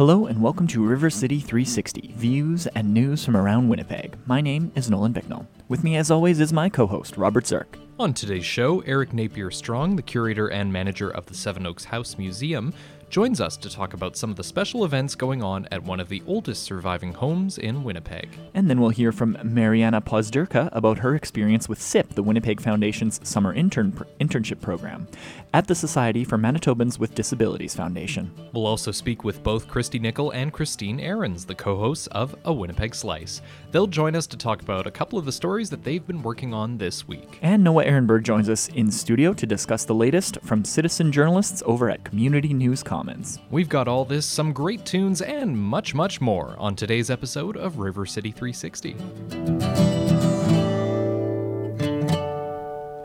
Hello and welcome to River City 360, views and news from around Winnipeg. My name is Nolan Bicknell. With me, as always, is my co host, Robert Zirk. On today's show, Eric Napier Strong, the curator and manager of the Seven Oaks House Museum, joins us to talk about some of the special events going on at one of the oldest surviving homes in Winnipeg. And then we'll hear from Mariana Pozdirka about her experience with SIP, the Winnipeg Foundation's summer intern pr- internship program, at the Society for Manitobans with Disabilities Foundation. We'll also speak with both Christy Nickel and Christine Ahrens, the co hosts of A Winnipeg Slice. They'll join us to talk about a couple of the stories that they've been working on this week. And Noah Ehrenberg joins us in studio to discuss the latest from citizen journalists over at Community News Commons. We've got all this, some great tunes, and much, much more on today's episode of River City 360.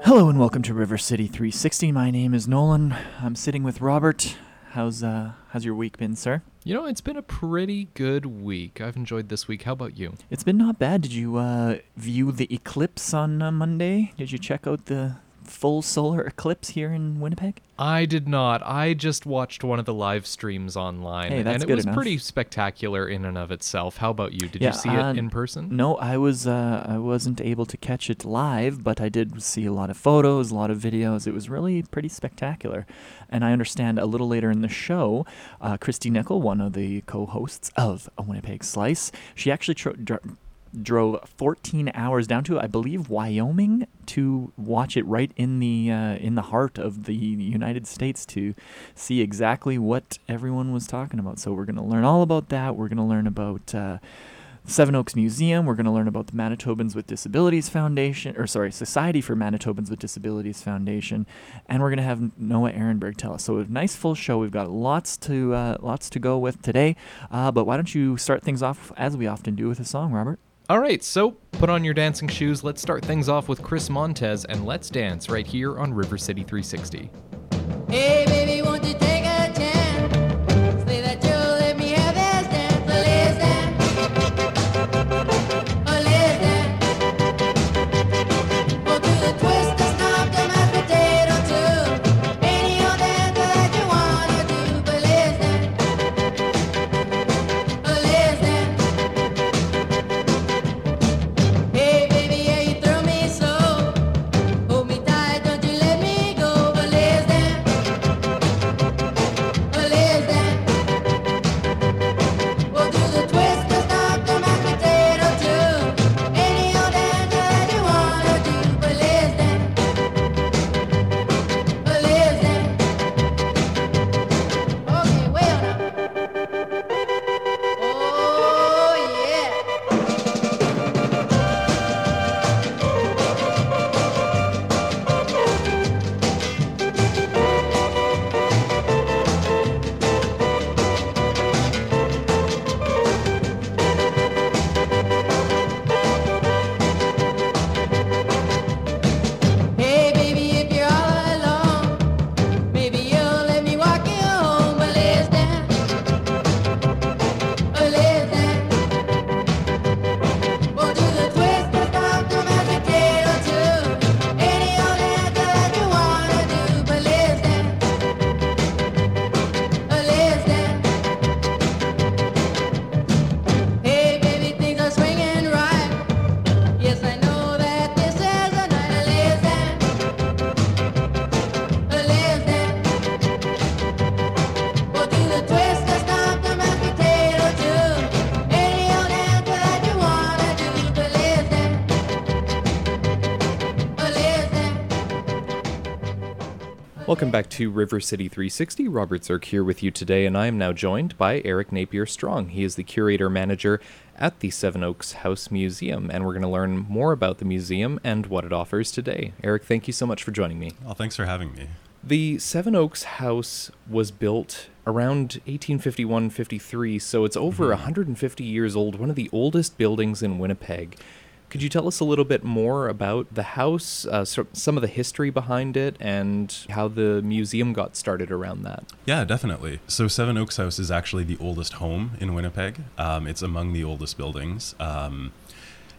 Hello and welcome to River City 360. My name is Nolan. I'm sitting with Robert. How's uh how's your week been, sir? You know, it's been a pretty good week. I've enjoyed this week. How about you? It's been not bad. Did you uh view the eclipse on uh, Monday? Did you check out the full solar eclipse here in Winnipeg? I did not. I just watched one of the live streams online, Hey, and it was enough. pretty spectacular in and of itself. How about you? Did Yeah, you see uh, it in person? No, I was uh, I wasn't able to catch it live, but I did see a lot of photos, a lot of videos. It was really pretty spectacular. And I understand a little later in the show, uh, Christy Nickel, one of the co-hosts of A Winnipeg Slice, she actually tro- dr- drove 14 hours down to, I believe, Wyoming to watch it right in the uh, in the heart of the United States to see exactly what everyone was talking about. So we're going to learn all about that. We're going to learn about. Uh, Seven Oaks Museum. We're going to learn about the Manitobans with Disabilities Foundation, or sorry, Society for Manitobans with Disabilities Foundation, and we're going to have Noah Ehrenberg tell us. So a nice full show. We've got lots to uh, lots to go with today. Uh, but why don't you start things off as we often do with a song, Robert? All right, so put on your dancing shoes. Let's start things off with Chris Montez and let's dance right here on River City 360. Hey baby, back to River City 360. Robert Zirk here with you today, and I am now joined by Eric Napier Strong. He is the curator manager at the Seven Oaks House Museum, and we're going to learn more about the museum and what it offers today. Eric, thank you so much for joining me. Well, thanks for having me. The Seven Oaks House was built around 1851 53, so it's over mm-hmm. 150 years old, one of the oldest buildings in Winnipeg. Could you tell us a little bit more about the house, uh, so, some of the history behind it, and how the museum got started around that? Yeah, definitely. So Seven Oaks House is actually the oldest home in Winnipeg. Um, it's among the oldest buildings. Um,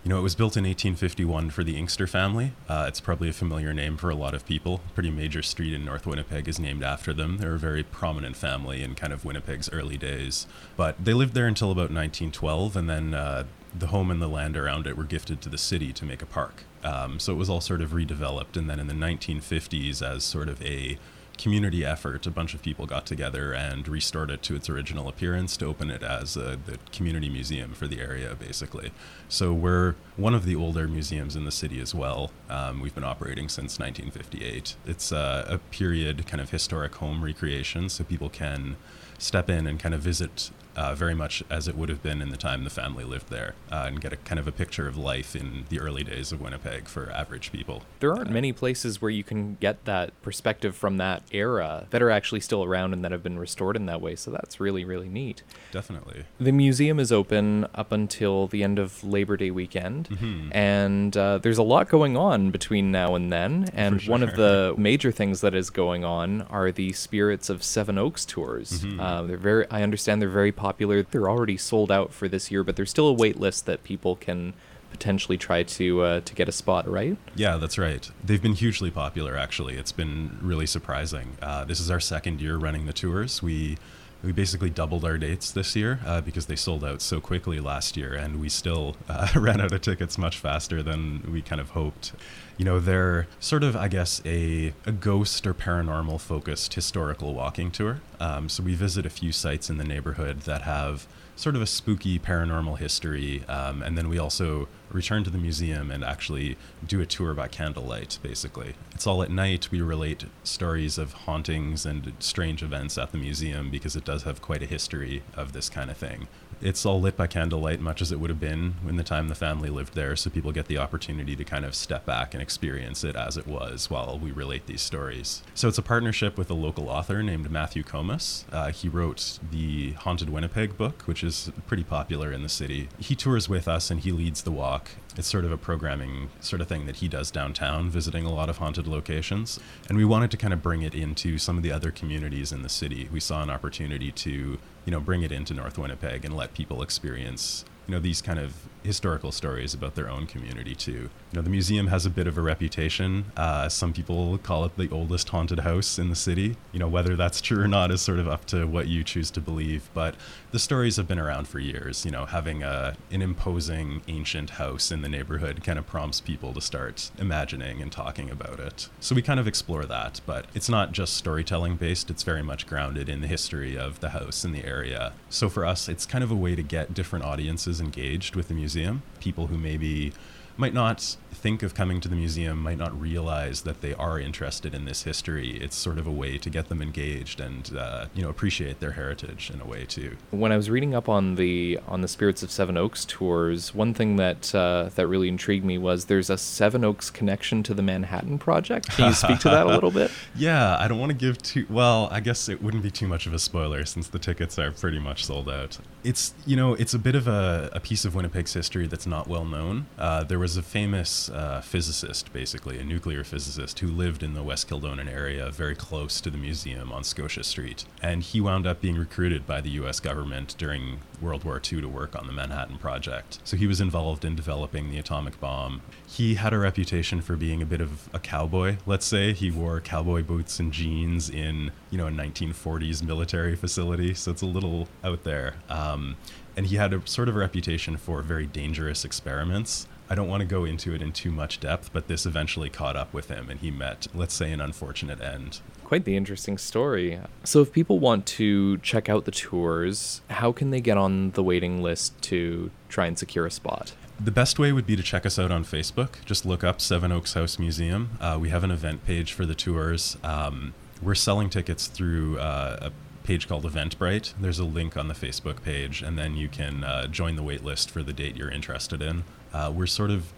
You know, it was built in 1851 for the Inkster family. Uh, it's probably a familiar name for a lot of people. Pretty major street in North Winnipeg is named after them. They're a very prominent family in kind of Winnipeg's early days. But they lived there until about 1912, and then uh, the home and the land around it were gifted to the city to make a park. Um, so it was all sort of redeveloped. And then in the 1950s, as sort of a community effort, a bunch of people got together and restored it to its original appearance to open it as a, the community museum for the area, basically. So we're one of the older museums in the city as well. Um, we've been operating since 1958. It's uh, a period kind of historic home recreation, so people can step in and kind of visit uh, very much as it would have been in the time the family lived there uh, and get a kind of a picture of life in the early days of Winnipeg for average people. There aren't many places where you can get that perspective from that era that are actually still around and that have been restored in that way. So that's really, really neat. Definitely. The museum is open up until the end of Labor Day weekend, Mhm. and uh, there's a lot going on between now and then. And one of the major things that is going on are the Spirits of Seven Oaks tours. Mhm. Uh, they're very, I understand they're very popular. They're already sold out for this year, but there's still a wait list that people can potentially try to uh, to get a spot. Right? Yeah, that's right. They've been hugely popular, actually. It's been really surprising. Uh, this is our second year running the tours. We we basically doubled our dates this year uh, because they sold out so quickly last year, and we still uh, ran out of tickets much faster than we kind of hoped. You know, they're sort of, I guess, a, a ghost or paranormal focused historical walking tour. Um, so we visit a few sites in the neighborhood that have sort of a spooky paranormal history. Um, and then we also return to the museum and actually do a tour by candlelight, basically. It's all at night. We relate stories of hauntings and strange events at the museum because it does have quite a history of this kind of thing. It's all lit by candlelight, much as it would have been in the time the family lived there, so people get the opportunity to kind of step back and experience it as it was while we relate these stories. So it's a partnership with a local author named Matthew Komus. Uh, he wrote the Haunted Winnipeg book, which is pretty popular in the city. He tours with us and he leads the walk. It's sort of a programming sort of thing that he does downtown, visiting a lot of haunted locations. And we wanted to kind of bring it into some of the other communities in the city. We saw an opportunity to, you know, bring it into North Winnipeg and let people experience, you know, these kind of historical stories about their own community too. You know, the museum has a bit of a reputation. Uh, some people call it the oldest haunted house in the city. You know, whether that's true or not is sort of up to what you choose to believe. But the stories have been around for years. You know, having a an imposing ancient house in the neighborhood kind of prompts people to start imagining and talking about it. So we kind of explore that, but it's not just storytelling based. It's very much grounded in the history of the house and the area. So for us, it's kind of a way to get different audiences engaged with the museum. People who maybe might not think of coming to the museum, might not realize that they are interested in this history. It's sort of a way to get them engaged and uh, you know appreciate their heritage in a way too. When I was reading up on the on the Spirits of Seven Oaks tours, one thing that uh, that really intrigued me was there's a Seven Oaks connection to the Manhattan Project. Can you speak to that a little bit? Yeah, I don't want to give too well. I guess it wouldn't be too much of a spoiler since the tickets are pretty much sold out. It's you know it's a bit of a, a piece of Winnipeg's history that's not well known. Uh, there was a famous uh, physicist, basically a nuclear physicist, who lived in the West Kildonan area, very close to the museum on Scotia Street, and he wound up being recruited by the U.S. government during World War II to work on the Manhattan Project. So he was involved in developing the atomic bomb. He had a reputation for being a bit of a cowboy. Let's say he wore cowboy boots and jeans in you know a 1940s military facility, so it's a little out there. Um, and he had a sort of a reputation for very dangerous experiments. I don't want to go into it in too much depth, but this eventually caught up with him and he met, let's say, an unfortunate end. Quite the interesting story. So, if people want to check out the tours, how can they get on the waiting list to try and secure a spot? The best way would be to check us out on Facebook. Just look up Seven Oaks House Museum. Uh, we have an event page for the tours. Um, we're selling tickets through uh, a page called Eventbrite. There's a link on the Facebook page, and then you can uh, join the wait list for the date you're interested in. Uh, we're sort of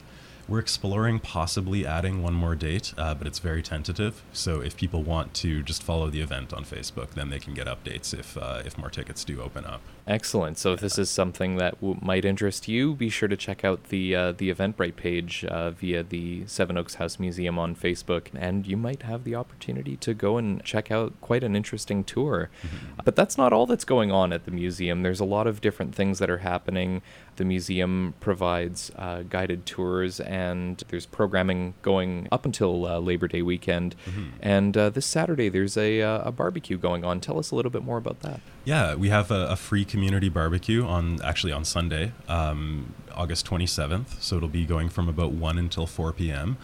We're exploring possibly adding one more date, uh, but it's very tentative. So if people want to just follow the event on Facebook, then they can get updates if uh, if more tickets do open up. Excellent. So if this is something that w- might interest you, be sure to check out the uh, the Eventbrite page uh, via the Seven Oaks House Museum on Facebook, and you might have the opportunity to go and check out quite an interesting tour. But that's not all that's going on at the museum. There's a lot of different things that are happening. The museum provides uh, guided tours, and there's programming going up until uh, Labor Day weekend. And uh, this Saturday, there's a, uh, a barbecue going on. Tell us a little bit more about that. Yeah, we have a, a free community barbecue on actually on Sunday, um, August 27th. So it'll be going from about 1 until 4 p.m.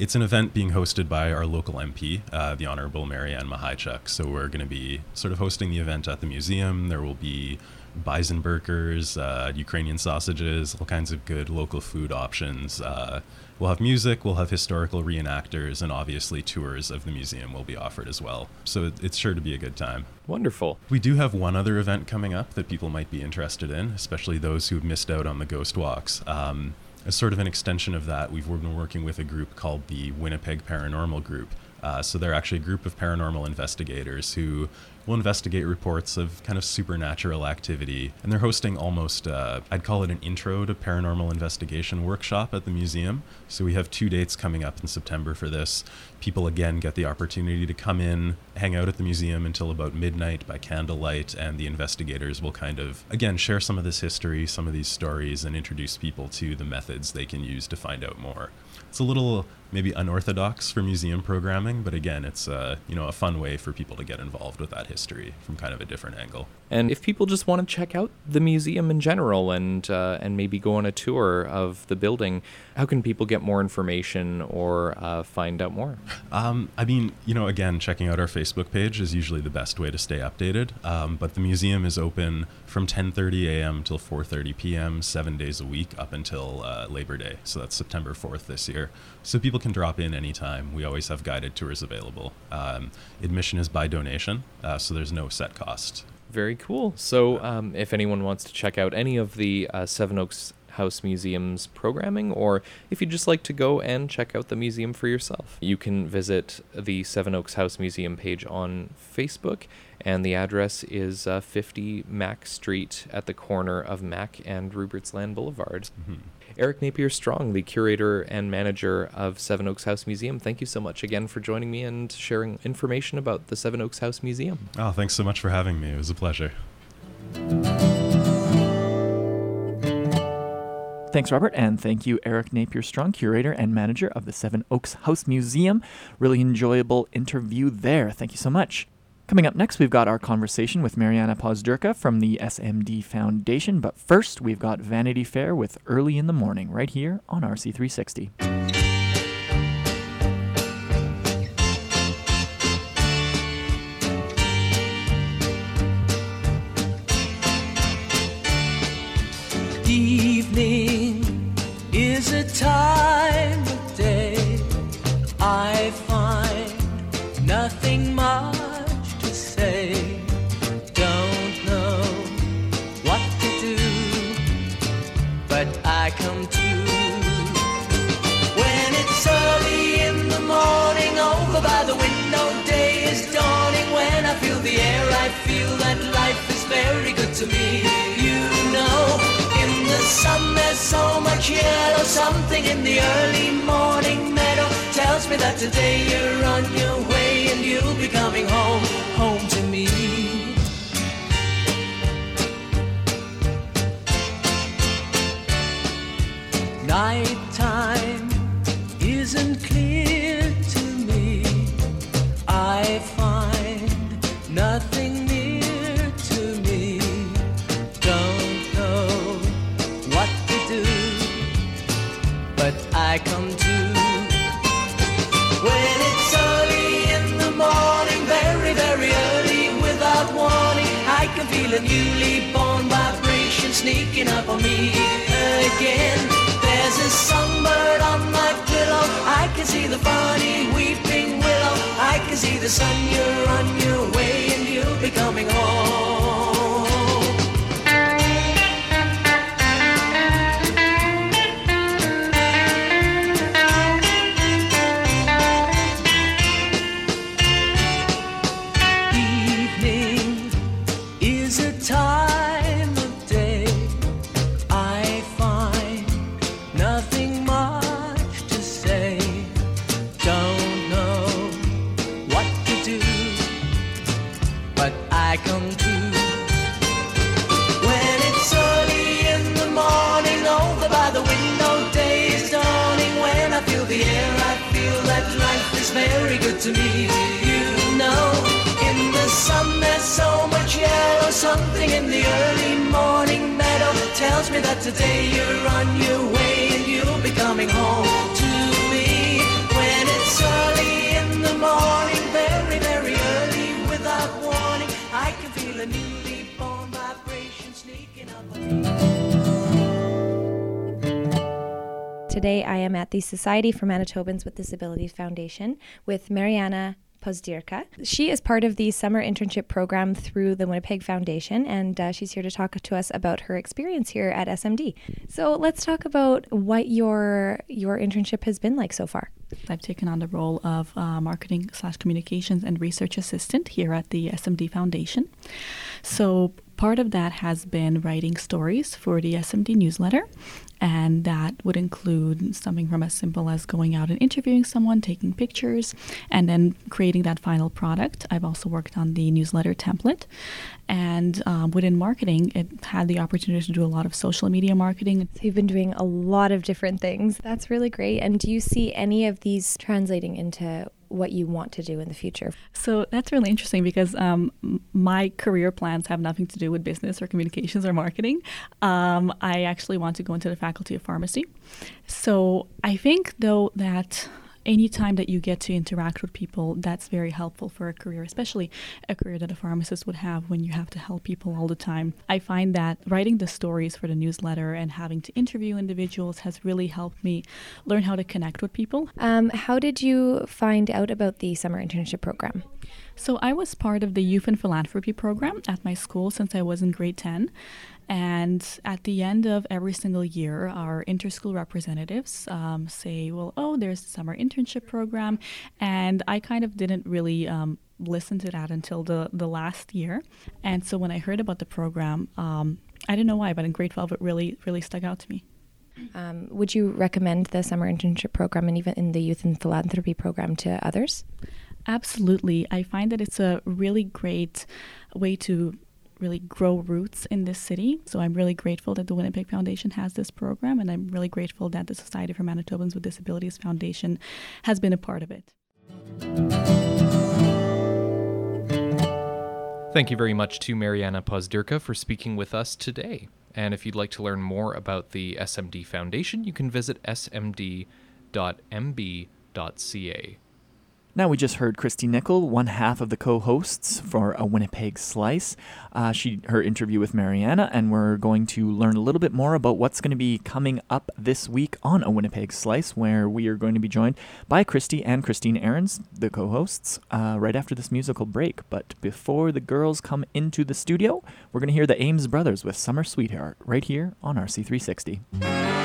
It's an event being hosted by our local MP, uh, the Honorable MaryAnn Mihychuk. So we're going to be sort of hosting the event at the museum. There will be bison burgers, uh, Ukrainian sausages, all kinds of good local food options. Uh, we'll have music, we'll have historical reenactors, and obviously tours of the museum will be offered as well. So it, it's sure to be a good time. Wonderful. We do have one other event coming up that people might be interested in, especially those who've missed out on the ghost walks. Um, as sort of an extension of that, we've been working with a group called the Winnipeg Paranormal Group. Uh, so they're actually a group of paranormal investigators who will investigate reports of kind of supernatural activity. And they're hosting almost, uh, I'd call it an intro to paranormal investigation workshop at the museum. So we have two dates coming up in September for this. People again get the opportunity to come in, hang out at the museum until about midnight by candlelight, and the investigators will kind of, again, share some of this history, some of these stories, and introduce people to the methods they can use to find out more. It's a little maybe unorthodox for museum programming, but again, it's uh, you know a fun way for people to get involved with that history from kind of a different angle. And if people just want to check out the museum in general and uh, and maybe go on a tour of the building, how can people get more information or uh, find out more? Um, I mean, you know, again, checking out our Facebook page is usually the best way to stay updated. Um, but the museum is open from 10:30 a.m. till 4:30 p.m. seven days a week up until uh, Labor Day. So that's September 4th this year. So people can drop in anytime. We always have guided tours available. Um, admission is by donation, uh, so there's no set cost. Very cool. So, um, if anyone wants to check out any of the uh, Seven Oaks House Museum's programming, or if you'd just like to go and check out the museum for yourself, you can visit the Seven Oaks House Museum page on Facebook, and the address is uh, 50 Mac Street at the corner of Mac and Rupert's Land Boulevard. Eric Napier Strong, the curator and manager of Seven Oaks House Museum, thank you so much again for joining me and sharing information about the Seven Oaks House Museum. Oh, thanks so much for having me. It was a pleasure. Thanks, Robert, and thank you, Eric Napier Strong, curator and manager of the Seven Oaks House Museum. Really enjoyable interview there. Thank you so much. Coming up next, we've got our conversation with Mariana Pozdirka from the SMD Foundation. But first, we've got Vanity Fare with Early in the Morning right here on RC360. Something in the early morning meadow tells me that today you're on your way and you'll be coming home, the sun. You're Society for Manitobans with Disabilities Foundation with Mariana Pozdirka. She is part of the summer internship program through the Winnipeg Foundation, and uh, she's here to talk to us about her experience here at SMD. So let's talk about what your your internship has been like so far. I've taken on the role of uh, marketing slash communications and research assistant here at the SMD Foundation. So part of that has been writing stories for the SMD newsletter, and that would include something from as simple as going out and interviewing someone, taking pictures, and then creating that final product. I've also worked on the newsletter template, and um, within marketing, it had the opportunity to do a lot of social media marketing. So you've been doing a lot of different things. That's really great. And do you see any of these translating into what you want to do in the future? So that's really interesting because um, my career plans have nothing to do with business or communications or marketing. Um, I actually want to go into the faculty of pharmacy. So I think, though, that anytime that you get to interact with people, that's very helpful for a career, especially a career that a pharmacist would have when you have to help people all the time. I find that writing the stories for the newsletter and having to interview individuals has really helped me learn how to connect with people. Um, how did you find out about the summer internship program? So I was part of the Youth and Philanthropy program at my school since I was in grade 10. And at the end of every single year, our interschool representatives um, say, well, oh, there's a summer internship program. And I kind of didn't really um, listen to that until the, the last year. And so when I heard about the program, um, I didn't know why, but in grade 12, it really, really stuck out to me. Um, would you recommend the summer internship program and even in the youth and philanthropy program to others? Absolutely. I find that it's a really great way to really grow roots in this city. So I'm really grateful that the Winnipeg Foundation has this program, and I'm really grateful that the Society for Manitobans with Disabilities Foundation has been a part of it. Thank you very much to Mariana Pozdirka for speaking with us today. And if you'd like to learn more about the SMD Foundation, you can visit smd.mb.ca. Now, we just heard Christy Nickel, one half of the co hosts for A Winnipeg Slice. Uh, she Her interview with Mariana, and we're going to learn a little bit more about what's going to be coming up this week on A Winnipeg Slice, where we are going to be joined by Christy and Christine Ahrens, the co hosts, uh, right after this musical break. But before the girls come into the studio, we're going to hear the Ames Brothers with Summer Sweetheart right here on RC360.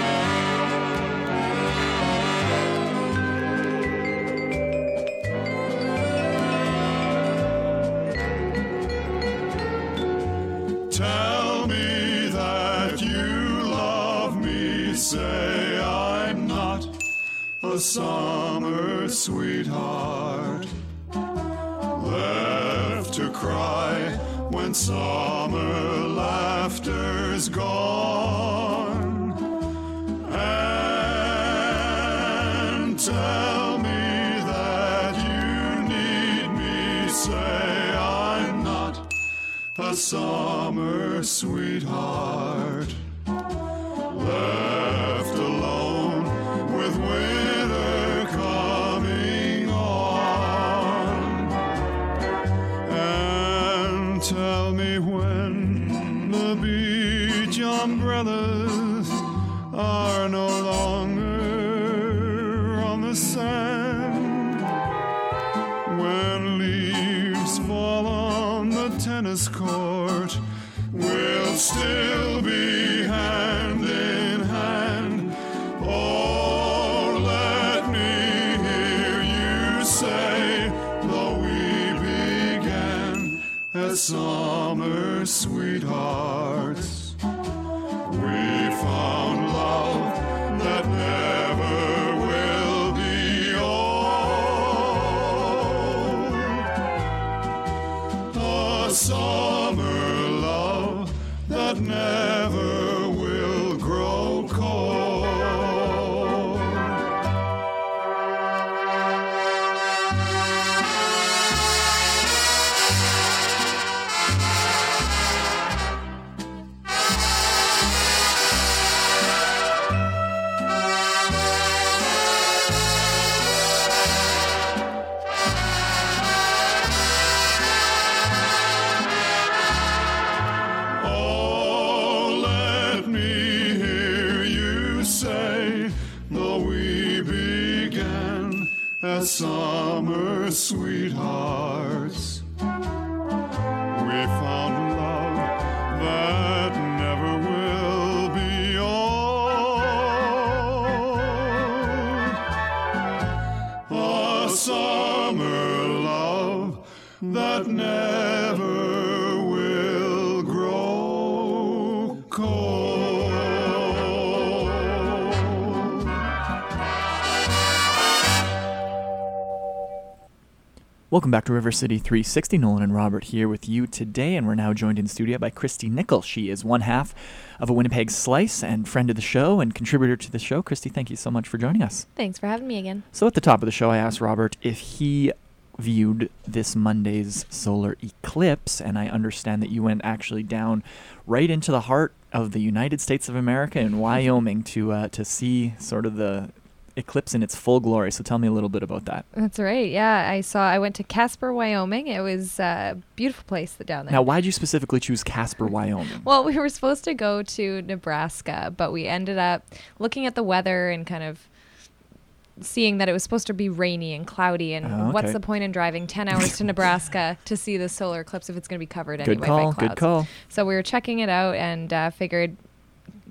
A summer sweetheart. Left to cry when summer laughter's gone. And tell me that you need me. Say I'm not a summer sweetheart Welcome back to River City 360. Nolan and Robert here with you today, and we're now joined in studio by Christy Nickel. She is one half of a Winnipeg Slice and friend of the show and contributor to the show. Christy, thank you so much for joining us. Thanks for having me again. So, at the top of the show, I asked Robert if he viewed this Monday's solar eclipse, and I understand that you went actually down right into the heart of the United States of America in Wyoming to uh, to see sort of the eclipse in its full glory. So, tell me a little bit about that. That's right. Yeah, I saw. I went to Casper, Wyoming. It was a beautiful place down there. Now, why did you specifically choose Casper, Wyoming? Well, we were supposed to go to Nebraska, but we ended up looking at the weather and kind of seeing that it was supposed to be rainy and cloudy. And Oh, what's the point in driving 10 hours to Nebraska to see the solar eclipse if it's going to be covered Good anyway call. by clouds? Good call. So we were checking it out and uh, figured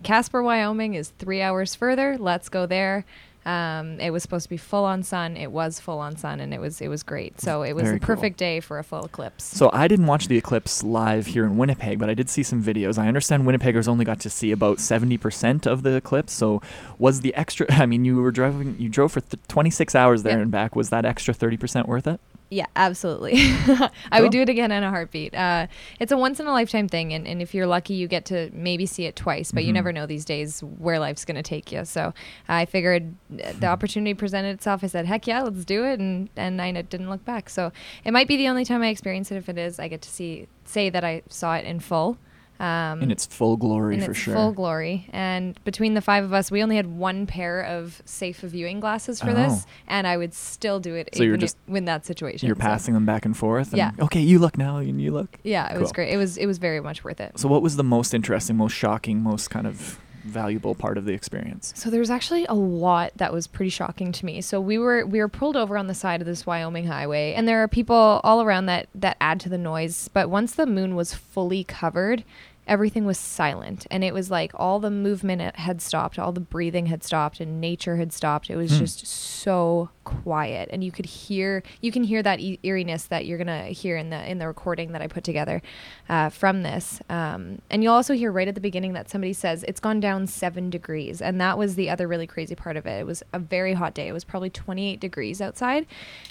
Casper, Wyoming is three hours further. Let's go there. Um, it was supposed to be full on sun. It was full on sun, and it was it was great. So it was Very the cool. perfect day for a full eclipse. So I didn't watch the eclipse live here in Winnipeg, but I did see some videos. I understand Winnipeggers only got to see about 70% of the eclipse. So was the extra I mean you were driving you drove for th- 26 hours there Yep. and back. Was that extra 30% worth it? Yeah, absolutely. I Cool. would do it again in a heartbeat. Uh, it's a once in a lifetime thing, and, and if you're lucky, you get to maybe see it twice, but you Mhm. never know these days where life's going to take you. So I figured the opportunity presented itself. I said, heck yeah, let's do it. And, and I didn't look back. So it might be the only time I experience it. If it is, I get to see say that I saw it in full. Um, In its full glory in for its sure. full glory. And between the five of us, we only had one pair of safe viewing glasses for Oh. this, and I would still do it So you're just- in that situation. You're So- passing them back and forth. And, Yeah. Okay, you look now, and you look. Yeah, it was great. It was it was very much worth it. So what was the most interesting, most shocking, most kind of valuable part of the experience? So there was actually a lot that was pretty shocking to me. So we were we were pulled over on the side of this Wyoming highway, and there are people all around that that add to the noise. But once the moon was fully covered, everything was silent, and it was like all the movement had stopped, all the breathing had stopped, and nature had stopped. It was Hmm. just so quiet, and you could hear you can hear that e- eeriness that you're gonna hear in the in the recording that I put together uh, from this. Um, and you'll also hear right at the beginning that somebody says it's gone down seven degrees, and that was the other really crazy part of it. It was a very hot day. It was probably 28 degrees outside,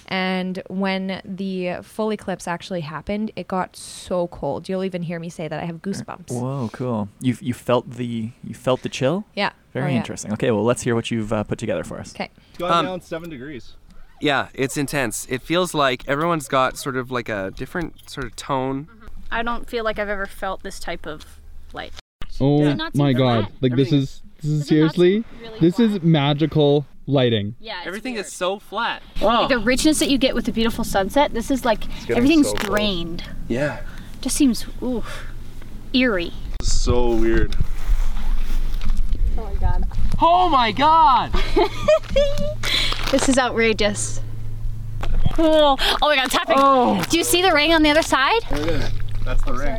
and when the full eclipse actually happened, it got so cold. You'll even hear me say that I have goosebumps. Whoa, cool. You you felt the you felt the chill? Yeah. Very Oh, yeah. interesting. Okay, well let's hear what you've uh, put together for us. Okay. It's gone Um, down seven degrees. Yeah, it's intense. It feels like everyone's got sort of like a different sort of tone. I don't feel like I've ever felt this type of light. Oh Does it not seem my god. flat? Like this is this is Does it not seem seriously really this flat? is magical lighting. Yeah, Everything weird. is so flat. Like the richness that you get with the beautiful sunset. This is like everything's so close. drained. Yeah. Just seems ooh eerie. So weird. Oh my god. Oh my god! This is outrageous. Oh, oh my god, I'm tapping. Oh. Do you see the ring on the other side? There it is. That's the ring.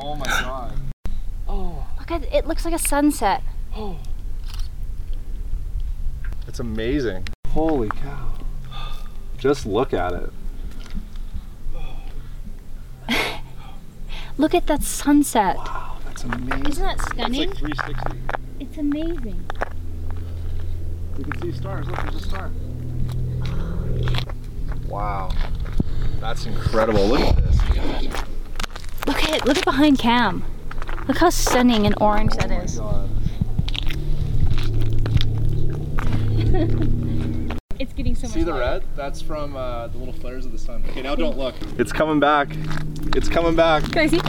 oh my god. Oh. Look at it it looks like a sunset. Oh. It's amazing. Holy cow. Just look at it. Look at that sunset. That's amazing. Isn't that It's stunning? like 360. It's amazing. You can see stars. Look, there's a star. Wow. That's incredible. Look at this. Look at look at behind Cam. Look how stunning and orange that oh is. it's getting so much. See the red? That's from uh, the little flares of the sun. Okay, now don't look. It's coming back. It's coming back. Can I see?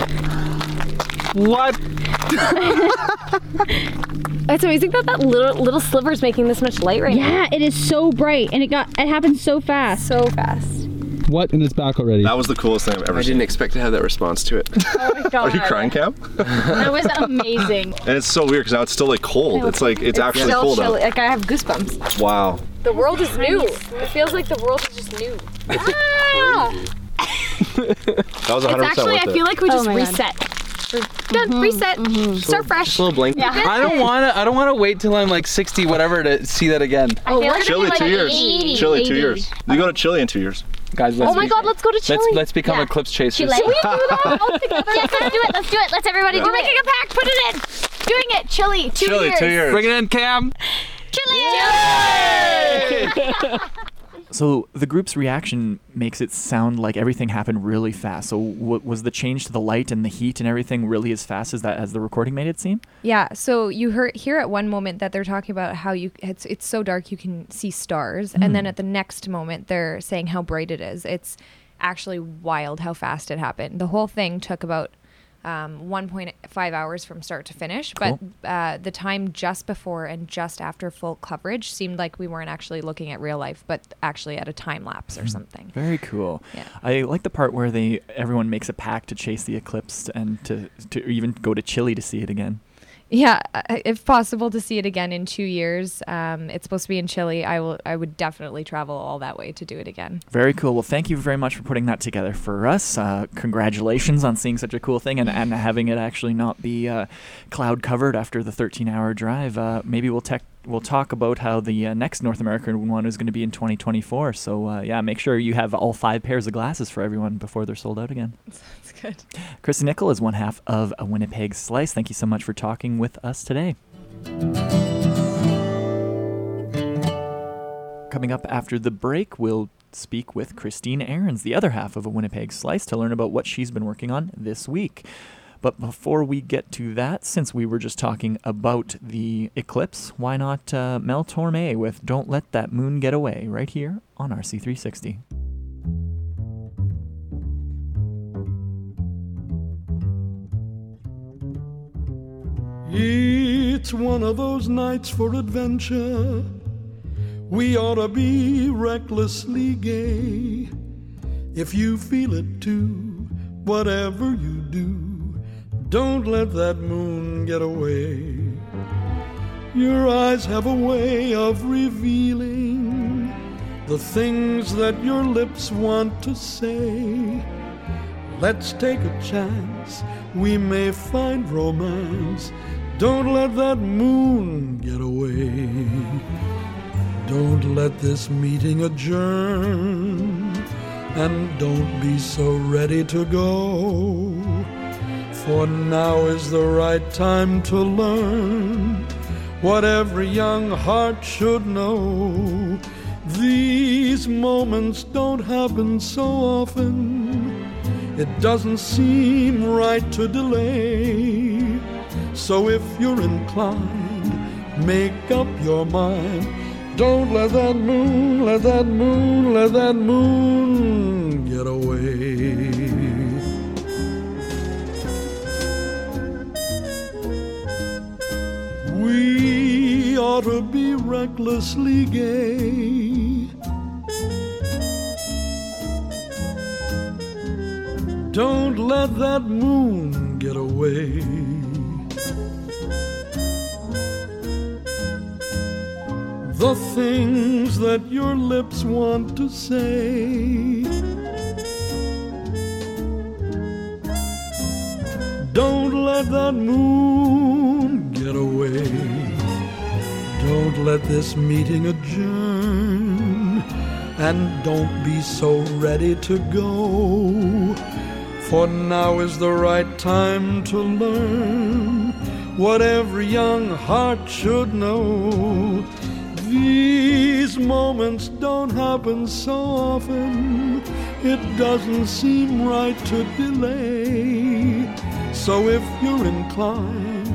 What? It's amazing that that little little sliver is making this much light right now. Yeah, it is so bright and it got it happened so fast. So fast. What? And it's back already. That was the coolest thing I've ever I seen. didn't expect to have that response to it. Oh my god. Are you crying, Cam? That was amazing. And it's so weird because now it's still like cold. It's like it's, actually still cold chilly. out. Like I have goosebumps. Wow. The world is new. It feels like the world is just new. Ah! That was 100% It's actually worth I it. feel like we Oh just my God. reset. Done. Reset. Start fresh. Just a little blink. Yeah. I don't want to. I don't want to wait till I'm like 60, whatever, to see that again. I feel like Chile, it's two like years. 80, Chile, two 80. years. You go to Chile in two years. Guys, let's Oh my be- god, let's go to Chile. Let's let's become Yeah. eclipse chasers. Chile. Can we do that all together? Yes, let's do it. Let's do it. Let's everybody do We're it. making a pact. Put it in. Doing it. Chile. Two Chile, years. two years. Bring it in, Cam. Chile. So the group's reaction makes it sound like everything happened really fast. So w- was the change to the light and the heat and everything really as fast as that as the recording made it seem? Yeah, so you heard hear at one moment that they're talking about how you it's it's so dark you can see stars, and then hmm. at the next moment they're saying how bright it is. It's actually wild how fast it happened. The whole thing took about um, 1.5 hours from start to finish, but uh, the time just before and just after full coverage seemed like we weren't actually looking at real life, but actually at a time lapse or something. Very cool. Yeah. I like the part where they everyone makes a pact to chase the eclipse and to to even go to Chile to see it again. Yeah, if possible to see it again in two years. Um, it's supposed to be in Chile. I will. I would definitely travel all that way to do it again. Very cool. Well, thank you very much for putting that together for us. Uh, congratulations on seeing such a cool thing and, and having it actually not be uh, cloud covered after the 13 hour drive. Uh, maybe we'll tech we'll talk about how the uh, next North American one is going to be in 2024. So uh, yeah, make sure you have all five pairs of glasses for everyone before they're sold out again. Good. Chris Nickel is one half of a Winnipeg Slice. Thank you so much for talking with us today. Coming up after the break, we'll speak with Christine Ahrens, the other half of a Winnipeg Slice, to learn about what she's been working on this week. But before we get to that, since we were just talking about the eclipse, why not uh, Mel Torme with Don't Let That Moon Get Away right here on RC360. It's one of those nights for adventure. We ought to be recklessly gay. If you feel it too, whatever you do, don't let that moon get away. Your eyes have a way of revealing the things that your lips want to say. Let's take a chance, we may find romance. Don't let that moon get away. Don't let this meeting adjourn. And don't be so ready to go. For now is the right time to learn what every young heart should know. These moments don't happen so often. It doesn't seem right to delay. So if you're inclined, make up your mind. Don't let that moon, let that moon, let that moon get away. We ought to be recklessly gay. Don't let that moon get away. The things that your lips want to say. Don't let that moon get away. Don't let this meeting adjourn. And don't be so ready to go. For now is the right time to learn what every young heart should know. These moments don't happen so often, it doesn't seem right to delay. So if you're inclined,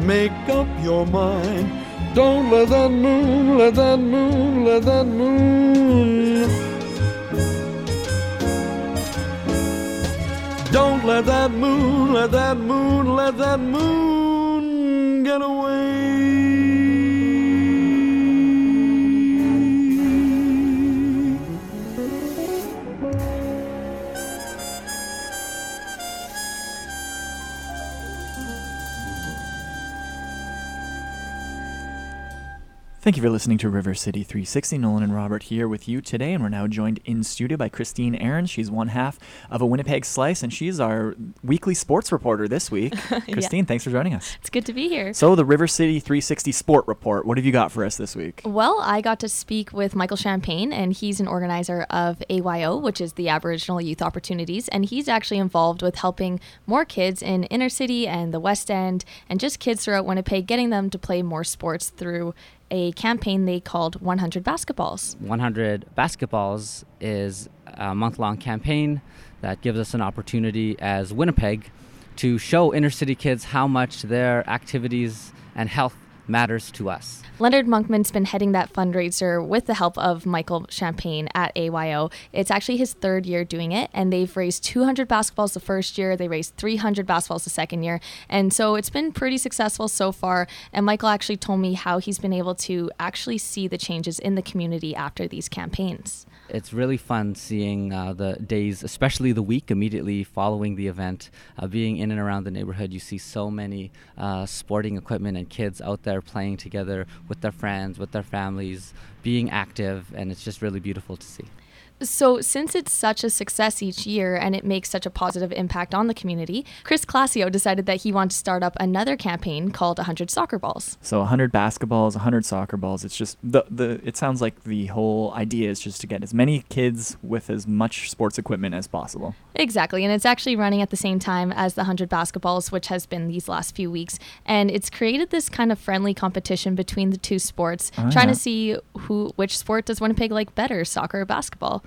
make up your mind. Don't let that moon, let that moon, let that moon. Don't let that moon, let that moon, let that moon get away. Thank you for listening to River City 360. Nolan and Robert here with you today, and we're now joined in studio by Christine Aaron. She's one half of a Winnipeg Slice, and she's our weekly sports reporter this week. Christine, thanks for joining us. It's good to be here. So, the River City 360 Sport Report. What have you got for us this week? Well, I got to speak with Michael Champagne, and he's an organizer of AYO, which is the Aboriginal Youth Opportunities, and he's actually involved with helping more kids in inner city and the West End, and just kids throughout Winnipeg, getting them to play more sports through a campaign they called 100 Basketballs. 100 Basketballs is a month long campaign that gives us an opportunity as Winnipeg to show inner city kids how much their activities and health matters to us. Leonard Monkman's been heading that fundraiser with the help of Michael Champagne at AYO. It's actually his third year doing it, and they've raised 200 basketballs the first year. They raised 300 basketballs the second year, and so it's been pretty successful so far. And Michael actually told me how he's been able to actually see the changes in the community after these campaigns. It's really fun seeing uh, the days, especially the week immediately following the event, uh, being in and around the neighborhood. You see so many uh, sporting equipment and kids out there playing together with their friends, with their families, being active, and it's just really beautiful to see. So, since it's such a success each year and it makes such a positive impact on the community, Chris Classio decided that he wanted to start up another campaign called 100 Soccer Balls. So 100 basketballs, 100 soccer balls. It's just the the it sounds like the whole idea is just to get as many kids with as much sports equipment as possible. Exactly, and it's actually running at the same time as the 100 Basketballs, which has been these last few weeks. And it's created this kind of friendly competition between the two sports, Oh, trying yeah. to see who which sport does Winnipeg like better, soccer or basketball.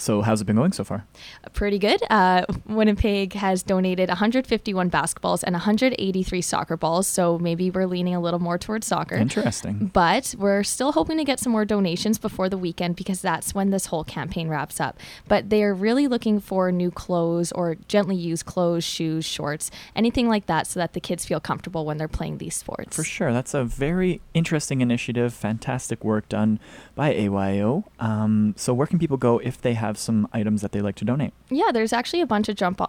So how's it been going so far? Pretty good. Uh, Winnipeg has donated 151 basketballs and 183 soccer balls, so maybe we're leaning a little more towards soccer. Interesting. But we're still hoping to get some more donations before the weekend because that's when this whole campaign wraps up. But they're really looking for new clothes or gently used clothes, shoes, shorts, anything like that so that the kids feel comfortable when they're playing these sports. For sure. That's a very interesting initiative. Fantastic work done by AYO. Um, so where can people go if they have some items that they like to donate? Yeah, there's actually a bunch of jump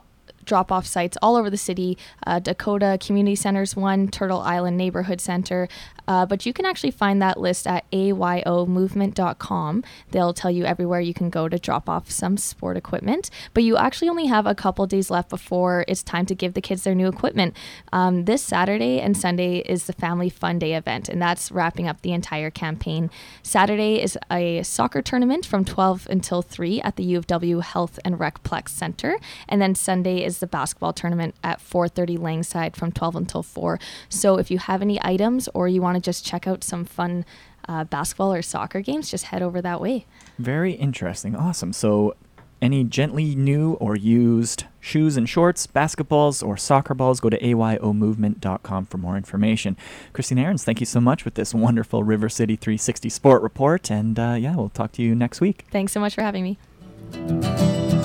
drop off sites all over the city uh, Dakota Community Center's one, Turtle Island Neighborhood Center. Uh, but you can actually find that list at ayomovement.com. They'll tell you everywhere you can go to drop off some sport equipment. But you actually only have a couple days left before it's time to give the kids their new equipment. Um, this Saturday and Sunday is the Family Fun Day event, and that's wrapping up the entire campaign. Saturday is a soccer tournament from 12 until 3 at the U of W Health and Recplex Center, and then Sunday is the basketball tournament at 4:30 Langside from 12 until 4. So if you have any items or you want to just check out some fun uh, basketball or soccer games, just head over that way. Very interesting. Awesome. So any gently new or used shoes and shorts, basketballs, or soccer balls, go to ayomovement.com for more information. Christine Aarons, thank you so much with this wonderful River City 360 Sport Report. And uh, yeah, we'll talk to you next week. Thanks so much for having me.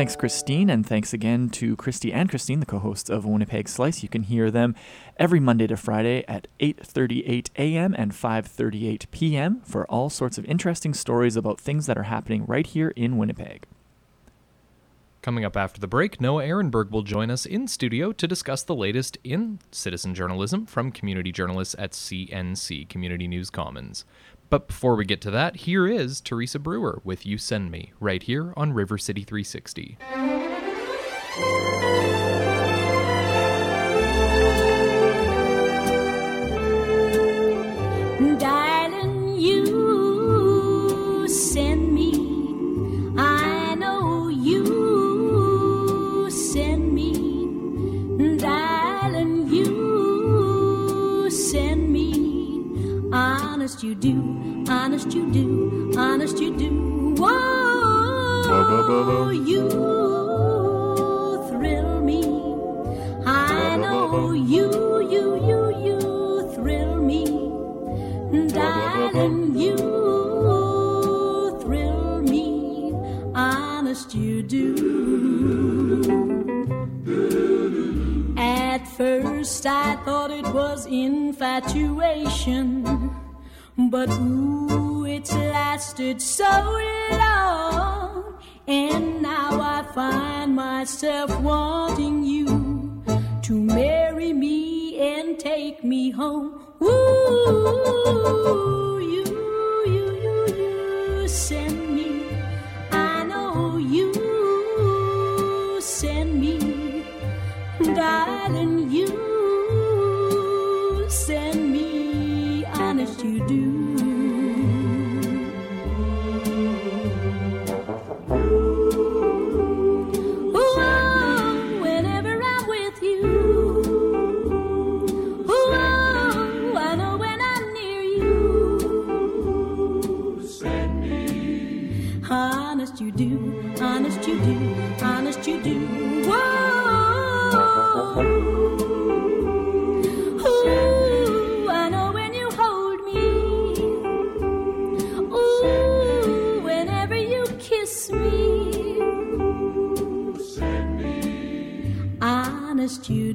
Thanks, Christine, and thanks again to Christy and Christine, the co-hosts of Winnipeg Slice. You can hear them every Monday to Friday at 8:38 a.m. and 5:38 p.m. for all sorts of interesting stories about things that are happening right here in Winnipeg. Coming up after the break, Noah Ehrenberg will join us in studio to discuss the latest in citizen journalism from community journalists at CNC Community News Commons. But before we get to that, here is Teresa Brewer with You Send Me, right here on River City 360.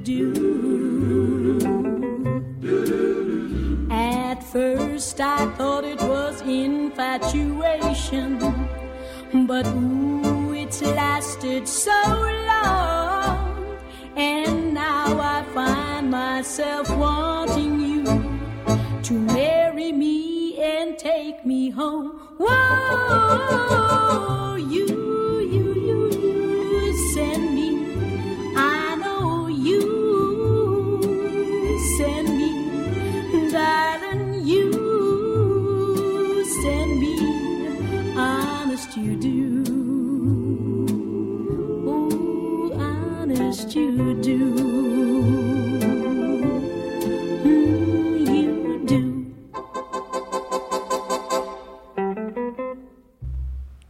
Do. At first I thought it was infatuation, but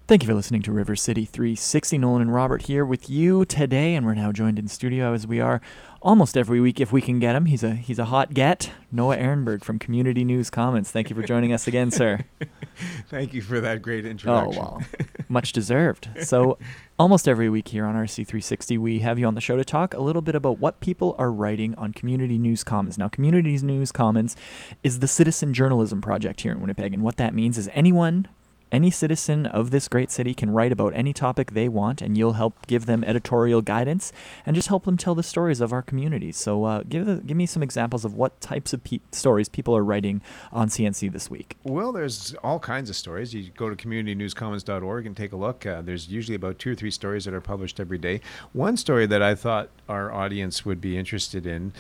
Thank you for listening to River City 360. Nolan and Robert here with you today, and we're now joined in studio as we are almost every week if we can get him. He's a he's a hot get. Noah Ehrenberg from Community News Commons. Thank you for joining us again, sir. Thank you for that great introduction. Oh introduction. well, much deserved. So, almost every week here on RC360, we have you on the show to talk a little bit about what people are writing on Community News Commons. Now, Community News Commons is the citizen journalism project here in Winnipeg, and what that means is anyone. Any citizen of this great city can write about any topic they want, and you'll help give them editorial guidance and just help them tell the stories of our community. So, uh, give the, give me some examples of what types of pe- stories people are writing on CNC this week. Well, there's all kinds of stories. You go to communitynewscommons.org and take a look. Uh, there's usually about two or three stories that are published every day. One story that I thought our audience would be interested in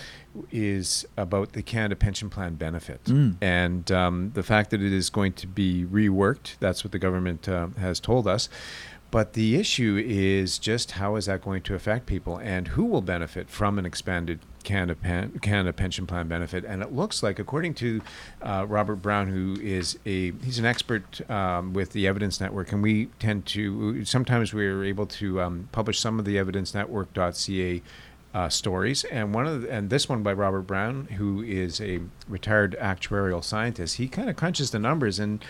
is about the Canada Pension Plan benefit Mm. and um, the fact that it is going to be reworked. That's what the government uh, has told us. But the issue is just how is that going to affect people and who will benefit from an expanded Canada, Pen- Canada Pension Plan benefit. And it looks like, according to uh, Robert Brown, who is a he's an expert um, with the Evidence Network, and we tend to sometimes we're able to um, publish some of the evidence EvidenceNetwork.ca uh, stories, and one of the, and this one by Robert Brown, who is a retired actuarial scientist. He kind of crunches the numbers, and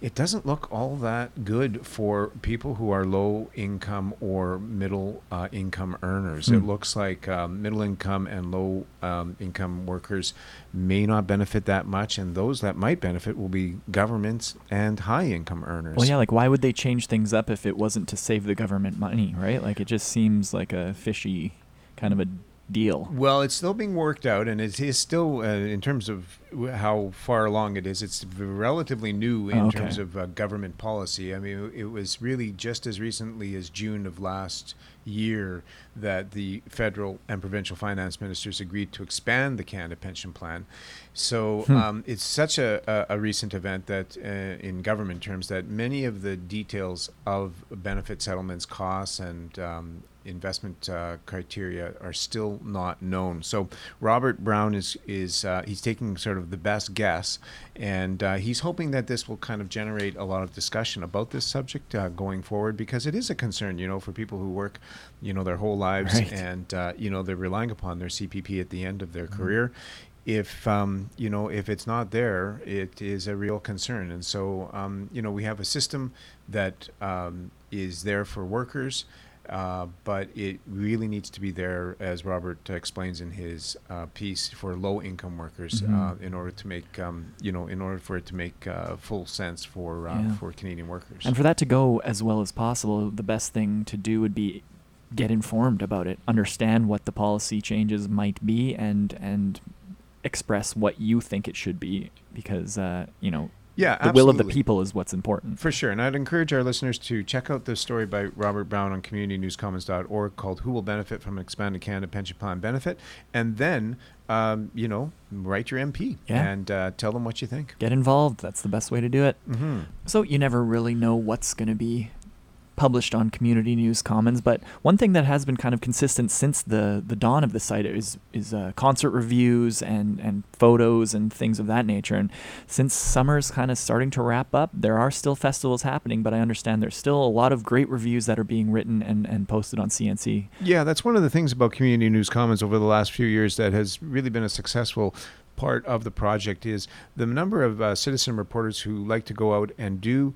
it doesn't look all that good for people who are low income or middle uh, income earners. It Hmm. looks like um, middle income and low um, income workers may not benefit that much, and those that might benefit will be governments and high income earners. Well, yeah, like why would they change things up if it wasn't to save the government money, right? Like it just seems like a fishy kind of a deal. Well, it's still being worked out, and it is still, uh, in terms of how far along it is, it's relatively new in Oh, okay. terms of uh, government policy. I mean, it was really just as recently as June of last year that the federal and provincial finance ministers agreed to expand the Canada Pension Plan. So Hmm. um, it's such a, a, a recent event that, uh, in government terms, that many of the details of benefit settlements, costs, and um, investment uh, criteria are still not known. So Robert Brown is is uh, he's taking sort of the best guess, and uh, he's hoping that this will kind of generate a lot of discussion about this subject uh, going forward because it is a concern, you know, for people who work, you know, their whole lives Right. and uh, you know they're relying upon their CPP at the end of their Mm-hmm. career. If um, you know if it's not there, it is a real concern. And so um, you know we have a system that um, is there for workers, uh, but it really needs to be there, as Robert explains in his uh, piece, for low-income workers Mhm. uh, in order to make um, you know in order for it to make uh, full sense for uh, Yeah. for Canadian workers. And for that to go as well as possible, the best thing to do would be get informed about it, understand what the policy changes might be, and and express what you think it should be, because uh, you know, Yeah, the will of the people is what's important. For sure. And I'd encourage our listeners to check out the story by Robert Brown on communitynewscommons.org called Who Will Benefit from an Expanded Canada Pension Plan Benefit? And then, um, you know, write your MP Yeah. and uh, tell them what you think. Get involved. That's the best way to do it. Mhm. So you never really know what's going to be published on Community News Commons, but one thing that has been kind of consistent since the the dawn of the site is is uh, concert reviews and and photos and things of that nature. And since summer's kind of starting to wrap up, there are still festivals happening, but I understand there's still a lot of great reviews that are being written and and posted on CNC. Yeah, that's one of the things about Community News Commons over the last few years that has really been a successful part of the project is the number of uh, citizen reporters who like to go out and do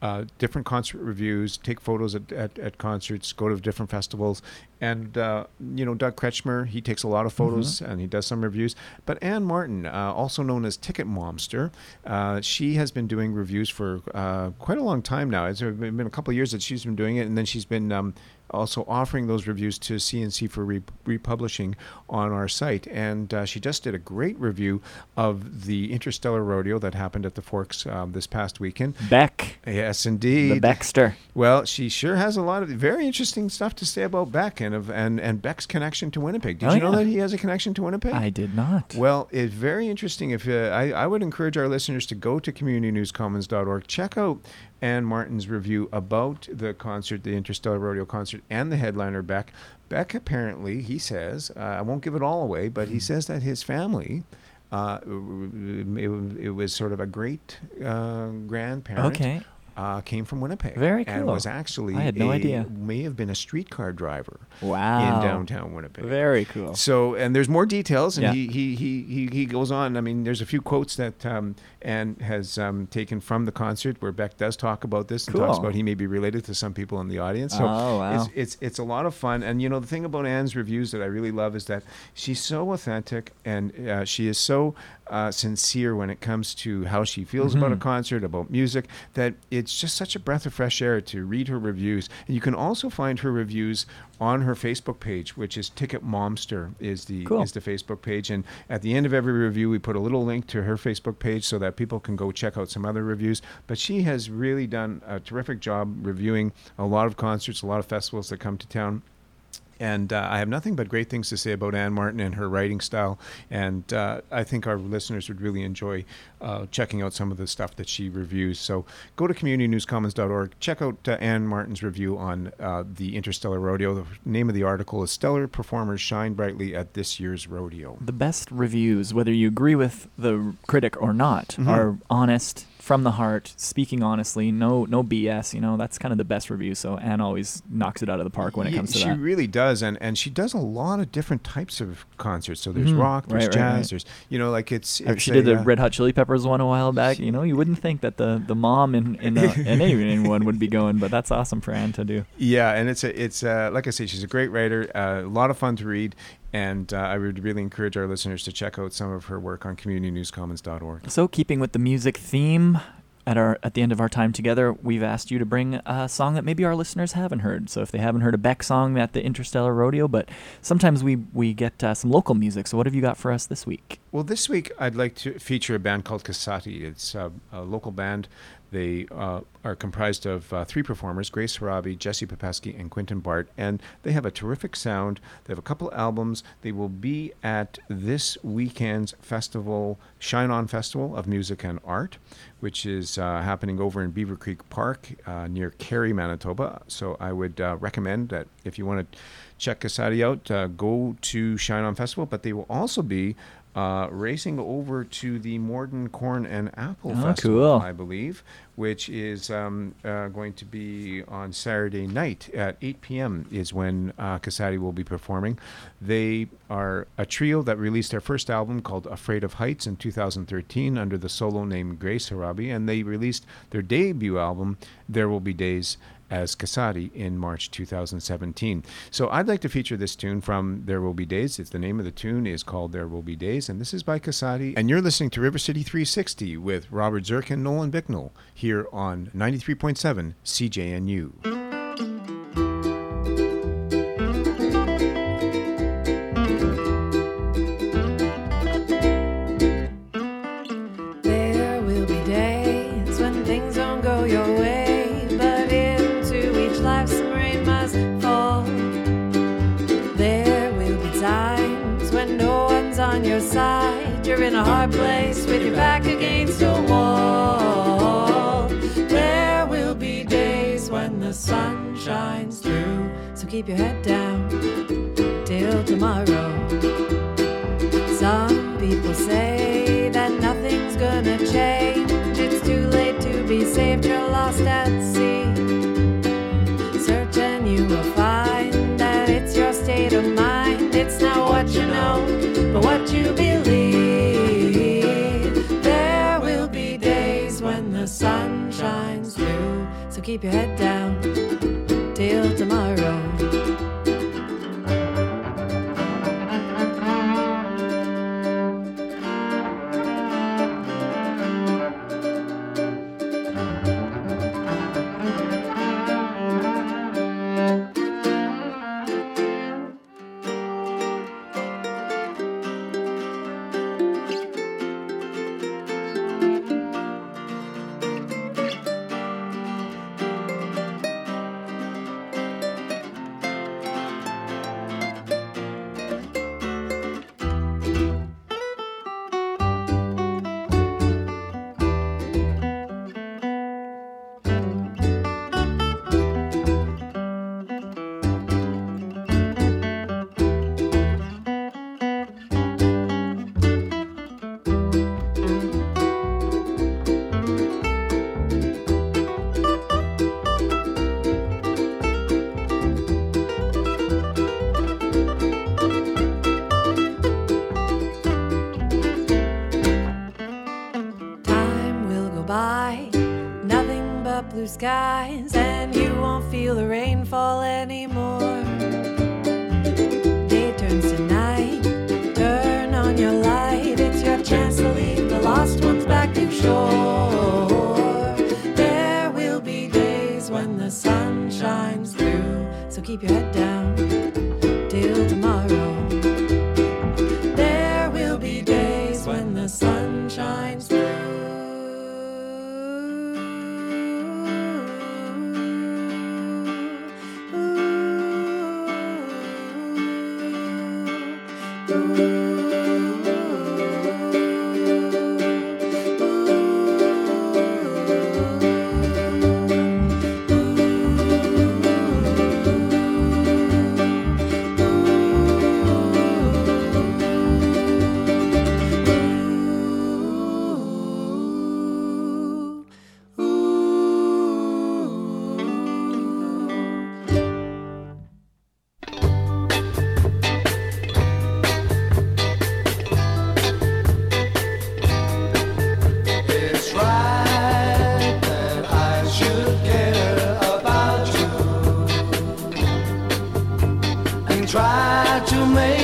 uh, different concert reviews, take photos at, at, at concerts, go to different festivals. And, uh, you know, Doug Kretschmer, he takes a lot of photos and he does some reviews. But Ann Martin, uh, also known as Ticket Momster, uh, she has been doing reviews for uh, quite a long time now. It's been a couple of years that she's been doing it. And then she's been um, also offering those reviews to CNC for re- republishing on our site. And uh, she just did a great review of the Interstellar Rodeo that happened at the Forks um, this past weekend. Beck. Yes, indeed. The Beckster. Well, she sure has a lot of very interesting stuff to say about Beck and of and, and Beck's connection to Winnipeg. Did Oh, you know yeah. that he has a connection to Winnipeg? I did not. Well, it's very interesting. If uh, I, I would encourage our listeners to go to communitynewscommons.org, check out Ann Martin's review about the concert, the Interstellar Rodeo concert, and the headliner Beck. Beck apparently, he says, uh, I won't give it all away, but he says that his family. Uh, it, it was sort of a great uh, grandparent. Okay. Uh, came from Winnipeg. Very And cool. was actually I had no a- idea. May have been a streetcar driver. Wow. In downtown Winnipeg. Very cool. So, and there's more details, and Yeah. he, he, he, he, goes on. I mean, there's a few quotes that um, Anne has um, taken from the concert where Beck does talk about this and talks about he may be related to some people in the audience. So Oh, wow. it's, it's, it's a lot of fun. And, you know, the thing about Anne's reviews that I really love is that she's so authentic and uh, she is so uh, sincere when it comes to how she feels about a Mhm. concert, about music, that it's just such a breath of fresh air to read her reviews. And you can also find her reviews on her Facebook page, which is Ticket Momster is the Cool. is the Facebook page. And at the end of every review, we put a little link to her Facebook page so that people can go check out some other reviews. But she has really done a terrific job reviewing a lot of concerts, a lot of festivals that come to town. And uh, I have nothing but great things to say about Anne Martin and her writing style. And uh, I think our listeners would really enjoy uh, checking out some of the stuff that she reviews. So go to communitynewscommons.org. Check out uh, Anne Martin's review on uh, the Interstellar Rodeo. The name of the article is Stellar Performers Shine Brightly at This Year's Rodeo. the best reviews, whether you agree with the critic or not, Mhm. are honest, from the heart, speaking honestly, no no BS. You know, that's kind of the best review. So Anne always knocks it out of the park when it comes to she that. She really does, and and she does a lot of different types of concerts. So there's Mhm. rock, there's Right, right, jazz, right. there's you know like it's. It's she did the uh, Red Hot Chili Peppers one a while back. You know, you wouldn't think that the, the mom in in, in anyone would be going, but that's awesome for Anne to do. Yeah, and it's a, it's uh, like I say, she's a great writer, uh, a lot of fun to read, and uh, I would really encourage our listeners to check out some of her work on communitynewscommons.org. So, keeping with the music theme, at our at the end of our time together, we've asked you to bring a song that maybe our listeners haven't heard. So, if they haven't heard a Beck song at the Interstellar Rodeo, but sometimes we we get uh, some local music. So, what have you got for us this week? Well, this week I'd like to feature a band called Casati. It's a, a local band They uh, are comprised of uh, three performers Grace Harabi, Jesse Popesky, and Quentin Bart. And they have a terrific sound. They have a couple albums. They will be at this weekend's festival, Shine On Festival of Music and Art, which is uh, happening over in Beaver Creek Park uh, near Cary, Manitoba. So I would uh, recommend that if you want to check Casati out, uh, go to Shine On Festival. But they will also be uh, racing over to the Morden Corn and Apple Oh, Festival, cool. I believe, which is um, uh, going to be on Saturday night at 8 p.m. is when uh, will be performing. They are a trio that released their first album called Afraid of Heights in 2013 under the solo name Grace Harabi, and they released their debut album, There Will Be Days, as Casati in March 2017. So I'd like to feature this tune from There Will Be Days. It's the name of the tune is called There Will Be Days, and this is by Casati. And you're listening to River City 360 with Robert Zirk and Nolan Bicknell here on 93.7 CJNU. Try to make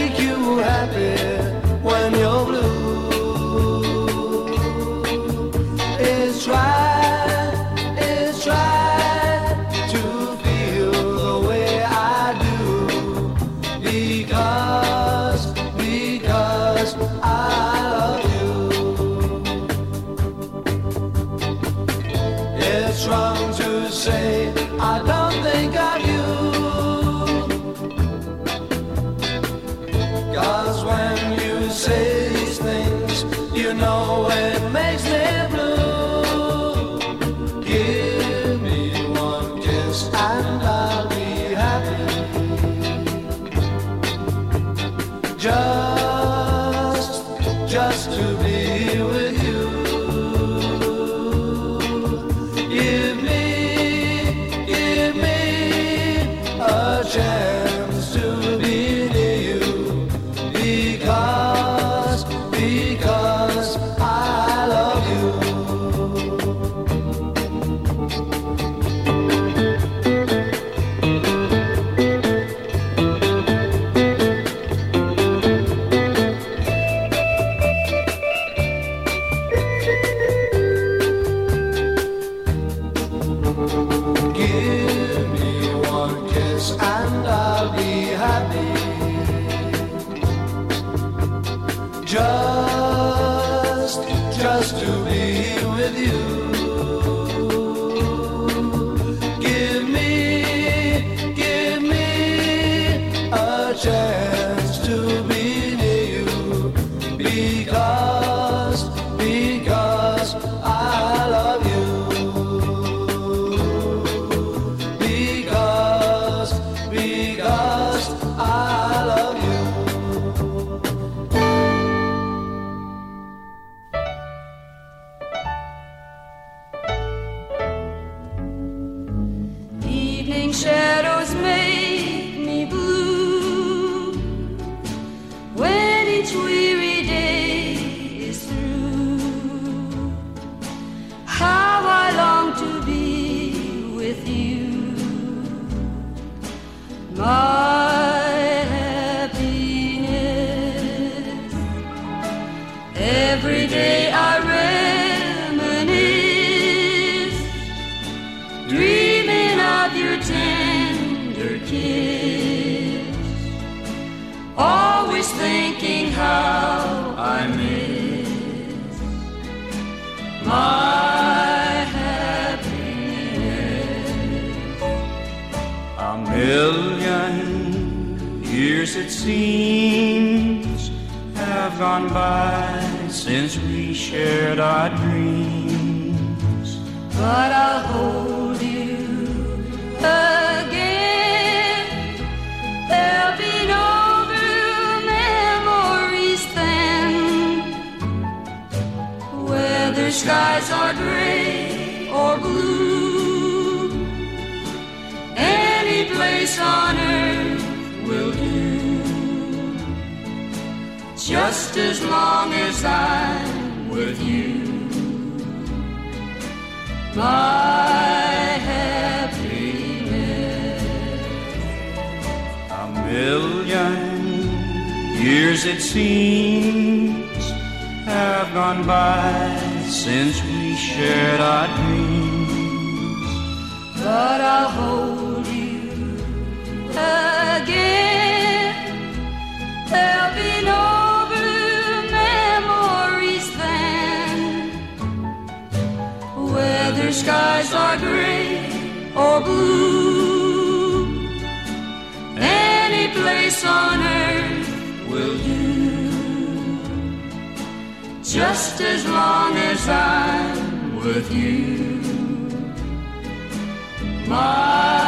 my happiness. A million years it seems have gone by since we shared our dreams. But I'll hold you again. There'll skies are gray or blue, any place on earth will do. Just as long as I'm with you, my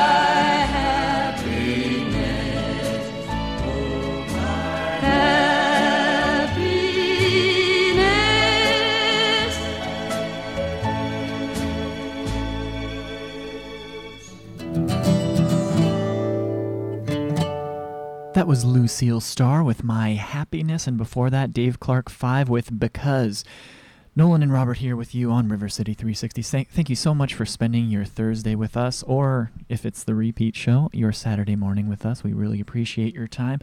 That was Lucille Starr with My Happiness, and before that, Dave Clark 5 with Because. Nolan and Robert here with you on River City 360. Thank, you so much for spending your Thursday with us, or if it's the repeat show, your Saturday morning with us. We really appreciate your time.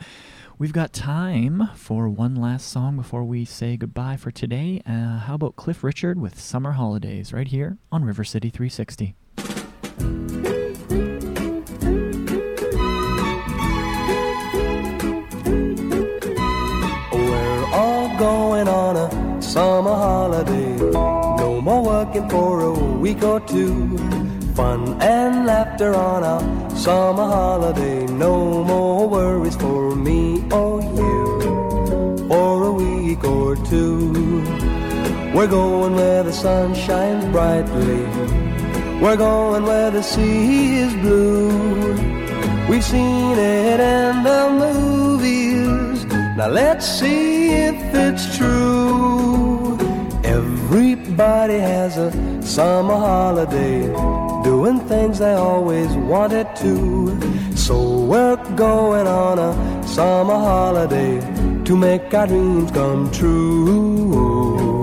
We've got time for one last song before we say goodbye for today. Uh, how about Cliff Richard with Summer Holidays right here on River City 360? Holiday. No more working for a week or two. Fun and laughter on a summer holiday. No more worries for me or you for a week or two. We're going where the sun shines brightly. We're going where the sea is blue. We've seen it in the movies. Now let's see if it's true. Everybody has a summer holiday, doing things they always wanted to. So we're going on a summer holiday to make our dreams come true.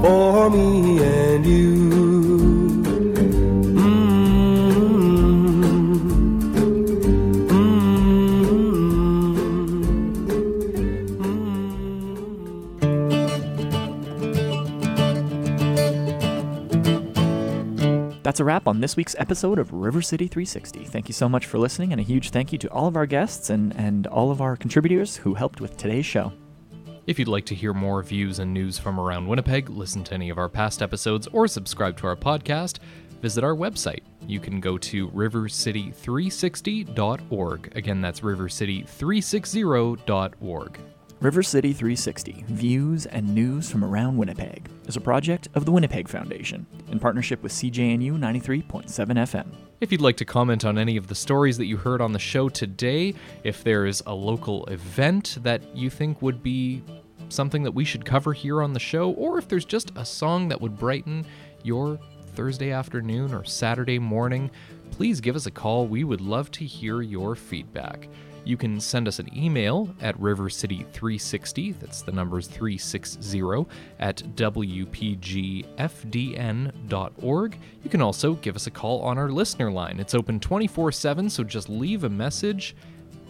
for me and you. Mm-hmm. That's a wrap on this week's episode of River City 360. Thank you so much for listening, and a huge thank you to all of our guests and, and all of our contributors who helped with today's show. If you'd like to hear more views and news from around Winnipeg, listen to any of our past episodes, or subscribe to our podcast, visit our website. You can go to rivercity360.org. Again, that's rivercity360.org. River City 360 Views and News from Around Winnipeg is a project of the Winnipeg Foundation in partnership with CJNU 93.7 FM. If you'd like to comment on any of the stories that you heard on the show today, if there's a local event that you think would be something that we should cover here on the show, or if there's just a song that would brighten your Thursday afternoon or Saturday morning, please give us a call. We would love to hear your feedback. You can send us an email at rivercity360, that's the numbers 360, at wpgfdn.org. You can also give us a call on our listener line. It's open 24 7, so just leave a message.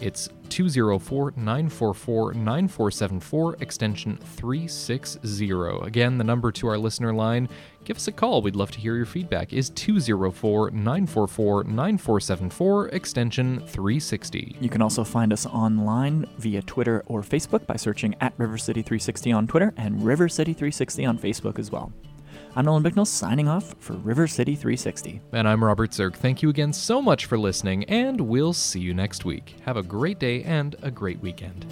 It's 204 944 9474, extension 360. Again, the number to our listener line, give us a call. We'd love to hear your feedback, is 204 944 9474, extension 360. You can also find us online via Twitter or Facebook by searching at River City 360 on Twitter and River City 360 on Facebook as well. I'm Nolan Bicknell signing off for River City 360. And I'm Robert Zirk. Thank you again so much for listening, and we'll see you next week. Have a great day and a great weekend.